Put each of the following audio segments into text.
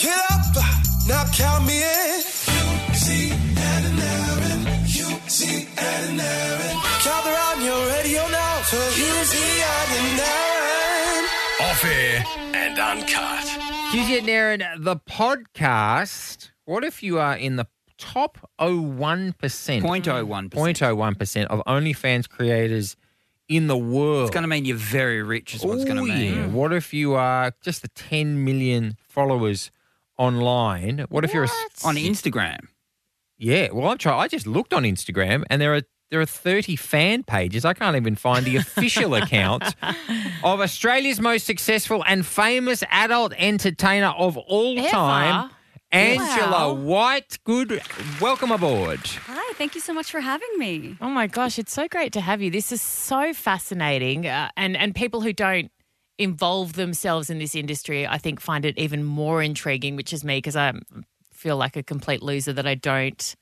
Get up, now count me in. Hughesy and Erin, Hughesy and Erin. Gather on your radio now for Hughesy and Erin. Off air and uncut. Hughie and Erin, the podcast. What if you are in the top 01%? 0.01%. 0.01% of OnlyFans creators in the world. It's going to mean you're very rich, is what it's going to Oh, mean. yeah. What if you are just the 10 million followers online? What, if you're a, s- On Instagram. Yeah, well, I'm trying. I just looked on Instagram, and there are there are 30 fan pages. I can't even find the official account of Australia's most successful and famous adult entertainer of all Ever? time, Angela Wow. White. Good, welcome aboard. Hi, thank you so much for having me. Oh my gosh, it's so great to have you. This is so fascinating, uh, and and people who don't involve themselves in this industry, I think, find it even more intriguing. Which is me because I feel like a complete loser that I don't.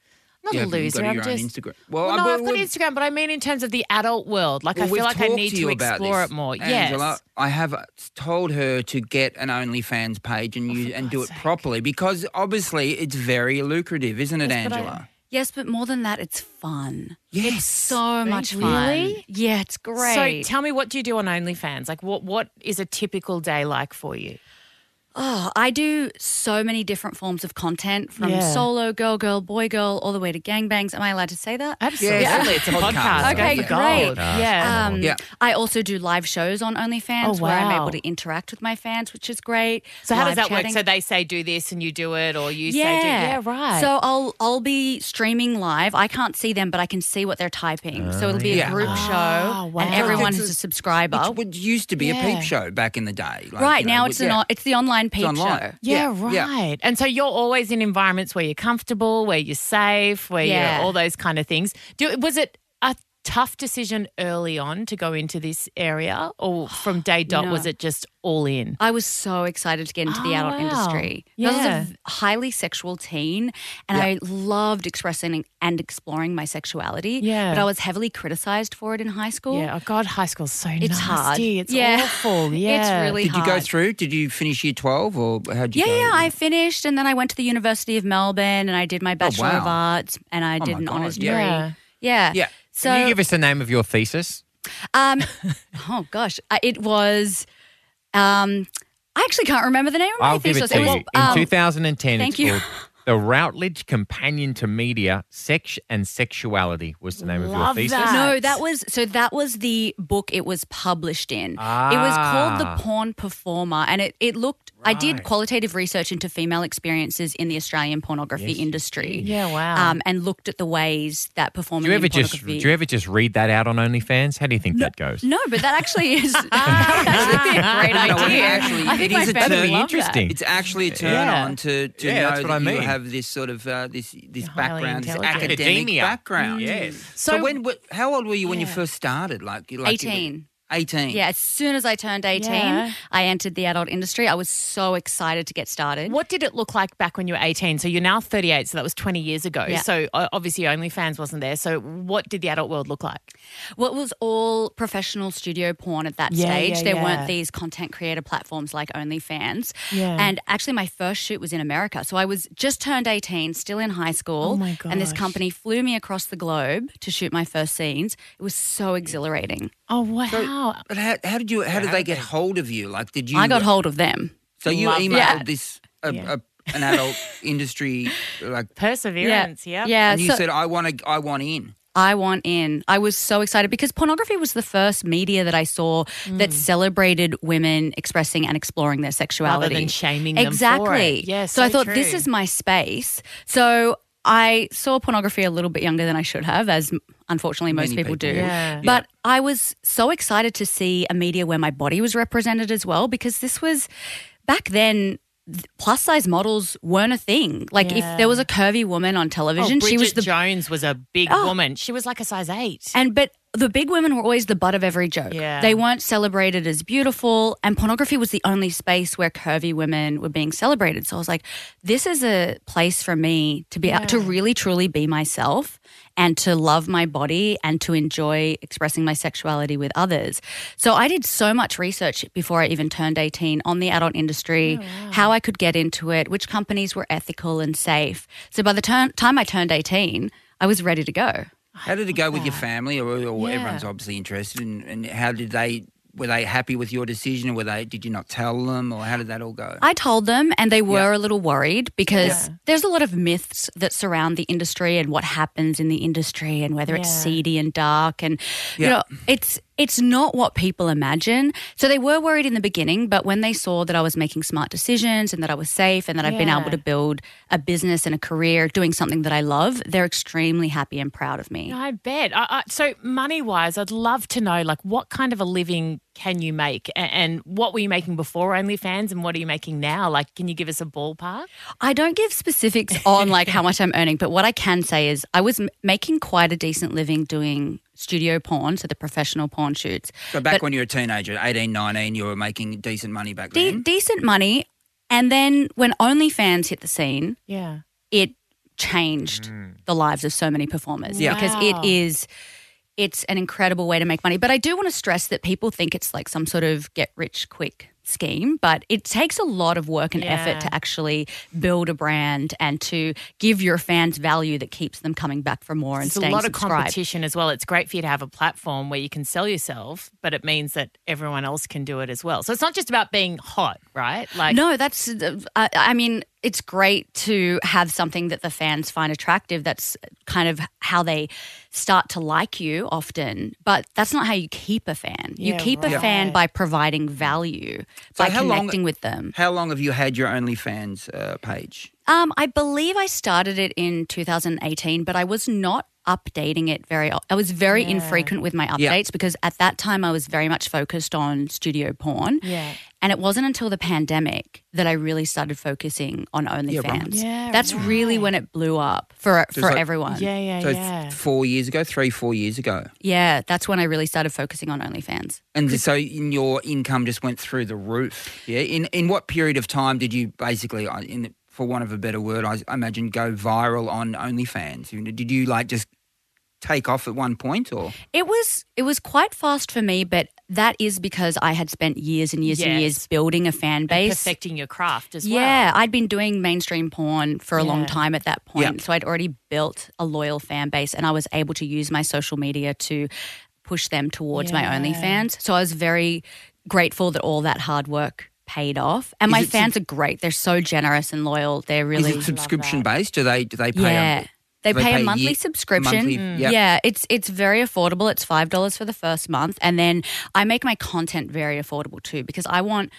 Not You a loser. I'm just. Instagram. Well, Well, no, I've got Instagram, but I mean in terms of the adult world. Like Well, I feel like I need to to, explore this, it more. Angela, yes. I have told her to get an OnlyFans page and oh, you and do it sake. properly because obviously it's very lucrative, isn't it, Yes, Angela? Yes, but more than that, it's fun. Yes. It's so much fun. Really? Yeah, it's great. So tell me, what do you do on OnlyFans? Like, what what is a typical day like for you? Oh, I do so many different forms of content from Yeah. solo, girl, girl, boy, girl, all the way to gangbangs. Am I allowed to say that? Absolutely, Yeah. it's a Podcast. podcast. Okay, great. gold. Yeah. Um, Yeah. I also do live shows on OnlyFans Oh, where I'm able to interact with my fans, which is great. So how does that chatting. work? So they say do this and you do it, or you yeah. say do yeah, right. So I'll I'll be streaming live. I can't see them, but I can see what they're typing. so it'll be yeah. a group Ah, show, wow. and everyone It's who's a- a subscriber. Which would used to be a Yeah. peep show back in the day. like, right you know, now, it's an yeah. o- it's the online peep online. show. yeah, yeah, yeah. right. And so you're always in environments where you're comfortable, where you're safe, where Yeah. you're all those kind of things. Do, was it a tough decision early on to go into this area, or from day dot No. was it just all in? I was so excited to get into the Oh, adult wow. industry. I was a highly sexual teen, and I loved expressing and exploring my sexuality. Yeah. but I was heavily criticized for it in high school. Yeah. Oh God, high school's so It's hard. nasty. It's Yeah. awful. Yeah. It's really Did you go through? Did you finish year 12 or how did you Yeah, go? yeah. I finished, and then I went to the University of Melbourne, and I did my oh, Bachelor of wow. Arts, and I Oh did my an God, honors degree. Yeah. Yeah. Yeah. So, Can you give us the name of your thesis? um, oh gosh, I- it was. Um, I actually can't remember the name of my I'll give it thesis. to you. was, In um, 2010, thank it's you. called The Routledge Companion to Media, Sex and Sexuality was the name of your Love thesis. that. No, that was so. That was the book it was published in. It was called Ah. The Porn Performer, and it it looked. I did qualitative research into female experiences in the Australian pornography Yes, industry. Yeah, wow. Um, and looked at the ways that performing Do you ever in just pornography. do you ever just read that out on OnlyFans? How do you think that goes? no, but that actually is that would actually be a great No, it idea. actually- I it think is a fans turn- would That'd be love interesting. It's actually a turn Yeah. on to, to Yeah, know that's what that I you mean. have this sort of uh, this this You're highly background, this academic Academia. background. Yes. So, So- when wh- how old were you when you Yeah. first started? Like, you- like you were- 18. 18. Yeah, as soon as I turned 18, Yeah. I entered the adult industry. I was so excited to get started. What did it look like back when you were 18? So you're now 38, so that was 20 years ago. Yeah. So uh, obviously OnlyFans wasn't there. So what did the adult world look like? Well, it was all professional studio porn at that Yeah, stage. yeah, there yeah. weren't these content creator platforms like OnlyFans. Yeah. And actually, my first shoot was in America. So I was just turned 18, still in high school. Oh my And this gosh. company flew me across the globe to shoot my first scenes. It was so exhilarating. Oh, wow. But how, how did you? How did they get hold of you? Like, did you? I got hold of them. So you Love emailed that. this a, Yeah. a, an adult industry like, Perseverance, yeah. Yeah. and you so- said, "I want to. I want in." I want in. I was so excited because pornography was the first media that I saw that mm. celebrated women expressing and exploring their sexuality. Rather than shaming them for exactly. it. Yeah, so, I so thought this true. is my space. So I saw pornography a little bit younger than I should have, as unfortunately most people, people do. do. Yeah. But I was so excited to see a media where my body was represented as well because this was back then. Plus size models weren't a thing. Like Yeah. if there was a curvy woman on Oh, television, Bridget she was the Jones was a big Oh. woman. She was like a size eight. and but the big women were always the butt of every joke. Yeah. They weren't celebrated as beautiful, and pornography was the only space where curvy women were being celebrated. So I was like, this is a place for me to be to really truly be myself and to love my body and to enjoy expressing my sexuality with others. So I did so much research before I even turned 18 on the adult industry, oh, how I could get into it, which companies were ethical and safe. So by the turn time I turned 18, I was ready to go. How did it go with your family, or, or Yeah. everyone's obviously interested? And, and how did they? Were they happy with your decision, or were they? Did you not tell them, or how did that all go? I told them, and they were Yeah. a little worried because Yeah. there's a lot of myths that surround the industry and what happens in the industry, and whether it's seedy and dark, and you know, it's it's not what people imagine. So they were worried in the beginning, but when they saw that I was making smart decisions and that I was safe and that I've been able to build a business and a career doing something that I love, they're extremely happy and proud of me. I bet. I, I, so, money wise, I'd love to know like what kind of a living can you make, and, what were you making before OnlyFans, and what are you making now? Like, can you give us a ballpark? I don't give specifics on like how much I'm earning, but what I can say is I was m- making quite a decent living doing studio porn, so the professional porn shoots. So back But- when you were a teenager, 18, 19, you were making decent money back De- then. decent money. And then when OnlyFans hit the scene, Yeah. it changed mm. the lives of so many performers Yeah. because Wow. it is it's an incredible way to make money but i do want to stress that people think it's like some sort of get rich quick scheme but it takes a lot of work and Yeah. effort to actually build a brand and to give your fans value that keeps them coming back for more and It's a staying lot of competition as well. It's great for you to have a platform where you can sell yourself, but it means that everyone else can do it as well. So it's not just about being hot, right? Like, No, that's. uh, I, I mean, it's great to have something that the fans find attractive. That's kind of how they start to like you often. But that's not how you keep a fan. You Yeah, keep a fan by providing value, So by how long- connecting with them. How long have you had your OnlyFans uh, page? Um, I believe I started it in 2018, but I was not updating it very. I was very infrequent with my updates Yeah. because at that time I was very much focused on studio porn. Yeah. And it wasn't until the pandemic that I really started focusing on OnlyFans. right. Yeah, That's really when it blew up for So for like- everyone. Yeah, yeah, So yeah. th- four years ago, three, four years ago. Yeah, that's when I really started focusing on OnlyFans. And so in your income just went through the roof. Yeah. In in what period of time did you basically, uh, in for want of a better word, I, I imagine go viral on OnlyFans? You Did you like just take off at one point, or It was it was quite fast for me, but that is because I had spent years and years and years building a fan base. perfecting your craft as well. Yeah, I'd been doing mainstream porn for a long time at that point. Yeah. So I'd already built a loyal fan base and I was able to use my social media to push them towards my Yeah. OnlyFans. So I was very grateful that all that hard work paid off. And Is my it fans are great. They're so generous and loyal. They're really is it subscription based? Do they do they pay? yeah. A, They do pay, a year- monthly subscription. monthly- Mm. yeah. Yeah, it's it's very affordable. It's five dollars for the first month, and then I make my content very affordable too because I want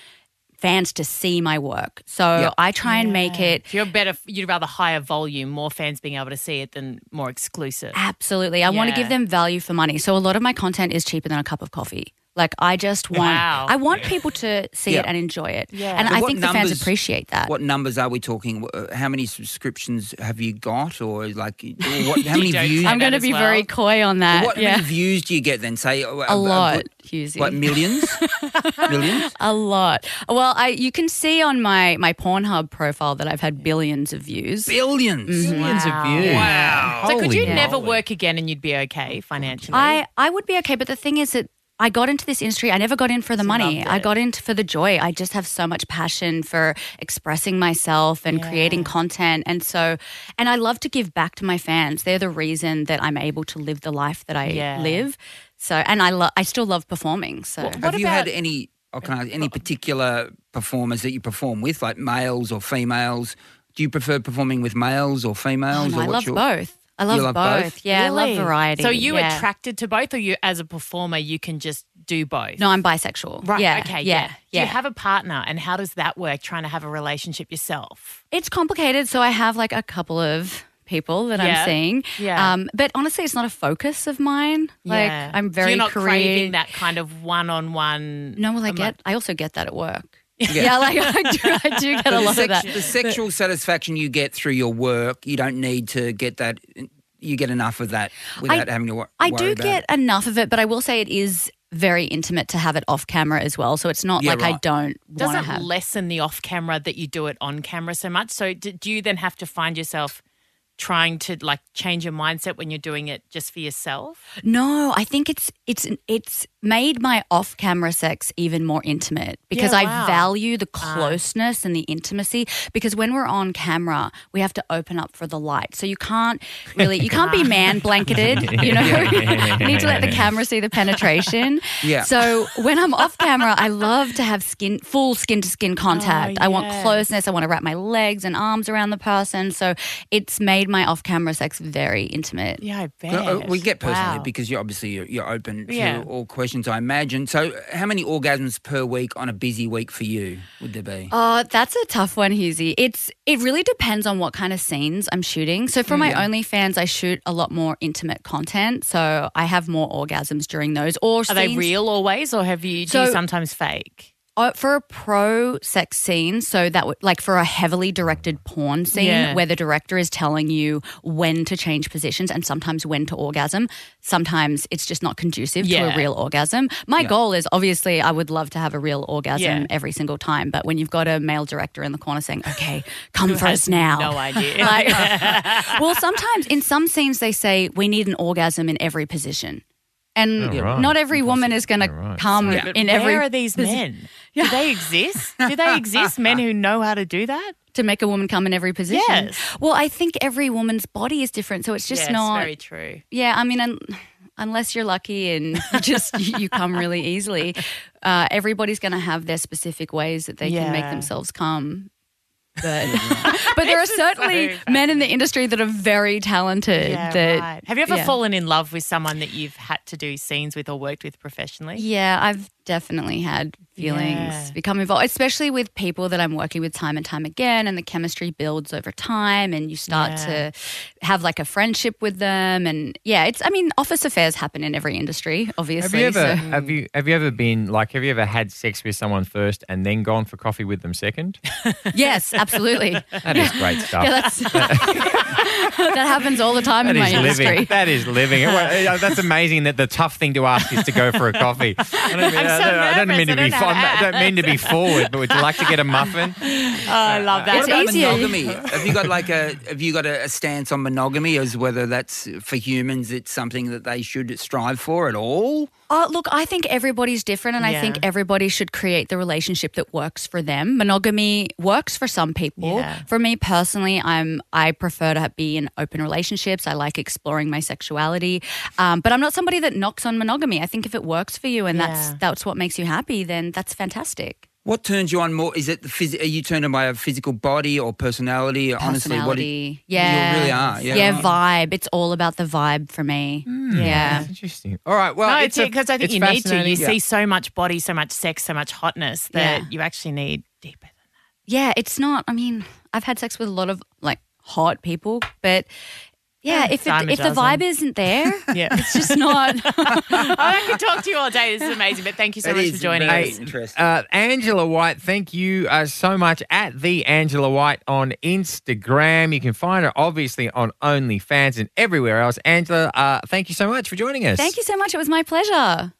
fans to see my work. So Yeah. I try and make it So you're better. You'd rather higher volume, more fans being able to see it than more exclusive. absolutely. I want to give them value for money. So a lot of my content is cheaper than a cup of coffee. Like I just want, Wow. I want people to see Yeah. it and enjoy it. Yeah. And So I what think the fans numbers- appreciate that. What numbers are we talking? Uh, How many subscriptions have you got, or like or what, how many views? I'm going to be well. very coy on that. What yeah. many views do you get then? Say uh, a lot, Hughesy. What millions? millions? A lot. Well, I you can see on my my Pornhub profile that I've had billions of views. Billions. Millions of Wow. views. Wow. So could Holy you never work again and you'd be okay financially? I I would be okay, but the thing is that I got into this industry. I never got in for the money. I got in for the joy. I just have so much passion for expressing myself and creating content. And so, and I love to give back to my fans. They're the reason that I'm able to live the life that I Yeah. live. So, and I love, I still love performing. So, Have you had any? Or can I, any particular performers that you perform with, like males or females? Do you prefer performing with males or Oh, females? no, or I love your- both. I love, love both. both? Yeah, I love variety. So you yeah. attracted to both, or you as a performer you can just do both? No, I'm bisexual. Right. Yeah. Okay. Yeah. Do yeah. you have a partner, and how does that work? Trying to have a relationship yourself. It's complicated. So I have like a couple of people that Yeah. I'm seeing. Yeah. Um, but honestly, it's not a focus of mine. Like Yeah. I'm So very you're not career. craving that kind of one-on-one. No, well, I emo- get. I also get that at work. Yeah, like I do. I do get a the, lot of that. the sexual satisfaction you get through your work, you don't need to get that you get enough of that without having to wo- I worry do about get it? enough of it, but I will say it is very intimate to have it off camera as well. So it's not Yeah, like I don't want to Doesn't have. lessen the off camera that you do it on camera so much. So do, do you then have to find yourself trying to like change your mindset when you're doing it just for yourself? No, I think it's it's it's made my off-camera sex even more intimate because Yeah, I value the uh. closeness and the intimacy because when we're on camera, we have to open up for the light. So you can't really you can't be man blanketed, you know. you need to let the camera see the penetration. Yeah. So when I'm off camera, I love to have skin full skin to skin contact. Oh, I want closeness. I want to wrap my legs and arms around the person. So it's made my off-camera sex very intimate. Yeah, I bet. No, uh, we get personally Wow. because you're obviously you're, you're open to Yeah. all questions. I imagine. So, how many orgasms per week on a busy week for you would there be? Oh, that's a tough one, Hughesy. It's it really depends on what kind of scenes I'm shooting. So for my OnlyFans, I shoot a lot more intimate content, so I have more orgasms during those. Or Are they real always, or have you? Do So- you sometimes fake? Uh, for a pro sex scene, so that would like for a heavily directed porn scene Yeah. where the director is telling you when to change positions and sometimes when to orgasm. Sometimes it's just not conducive to a real orgasm. My goal is obviously I would love to have a real orgasm Yeah. every every single time, but when you've got a male director in the corner saying, "Okay, come for us now," no idea. Like, well, sometimes in some scenes they say we need an orgasm in every position. And Oh, right. not every woman is going to right. come But in every. where every are these men? Do they exist? Do they exist? Men who know how to do that? to make a woman come in every position. Yes. Well, I think every woman's body is different, so it's just yes, not. very true. Yeah, I mean, un- unless you're lucky and you just you come really easily, uh, everybody's going to have their specific ways that they can make themselves come. But but there are certainly so men in the industry that are very talented. Yeah, that right. Have you ever yeah. fallen in love with someone that you've had to do scenes with or worked with professionally? Yeah, I've definitely had feelings Yeah. become involved, especially with people that I'm working with time and time again, and the chemistry builds over time, and you start Yeah. to have like a friendship with them, and yeah, it's. I mean, office affairs happen in every industry, Have obviously. you ever so- have you have you ever been like have you ever had sex with someone first and then gone for coffee with them second? yes, absolutely. That is great stuff. Yeah, that's that happens all the time That in my living. industry. That is living. That's amazing. That the tough thing to ask is to go for a coffee. I mean, I'm I so don't, I don't mean to I be. don't know fo- I don't mean to be forward, but would you like to get a muffin? Oh, I love that. What about easier. monogamy? have you got like a have you got a, a stance on monogamy as whether that's for humans it's something that they should strive for at all? Oh, look, I think everybody's different, and I think everybody should create the relationship that works for them. Monogamy works for some people. Yeah. For me personally, I'm I prefer to be in open relationships. I like exploring my sexuality, um, but I'm not somebody that knocks on monogamy. I think if it works for you and that's Yeah. That's what makes you happy, then that's fantastic. What turns you on more? Is it the phys- Are you turned on by a physical body or personality? Honestly, what? do you- Personality, yeah, You really are, yeah. yeah, vibe. It's all about the vibe for me. Hmm. Yeah. That's interesting. All right. Well, no, it's it's because I think you need to. You fascinating. see so much body, so much sex, so much hotness that Yeah. you actually need deeper. Than that. Yeah, it's not. I mean, I've had sex with a lot of like hot people, but yeah, Yeah, if it, dime a if the dozen. vibe isn't there, Yeah. it's just not. I could talk to you all day. This is amazing, but thank you so It much is for joining very us. interesting. Uh, Angela White, thank you uh, so much at the Angela White on Instagram. You can find her obviously on OnlyFans and everywhere else. Angela, uh, thank you so much for joining us. Thank you so much. It was my pleasure.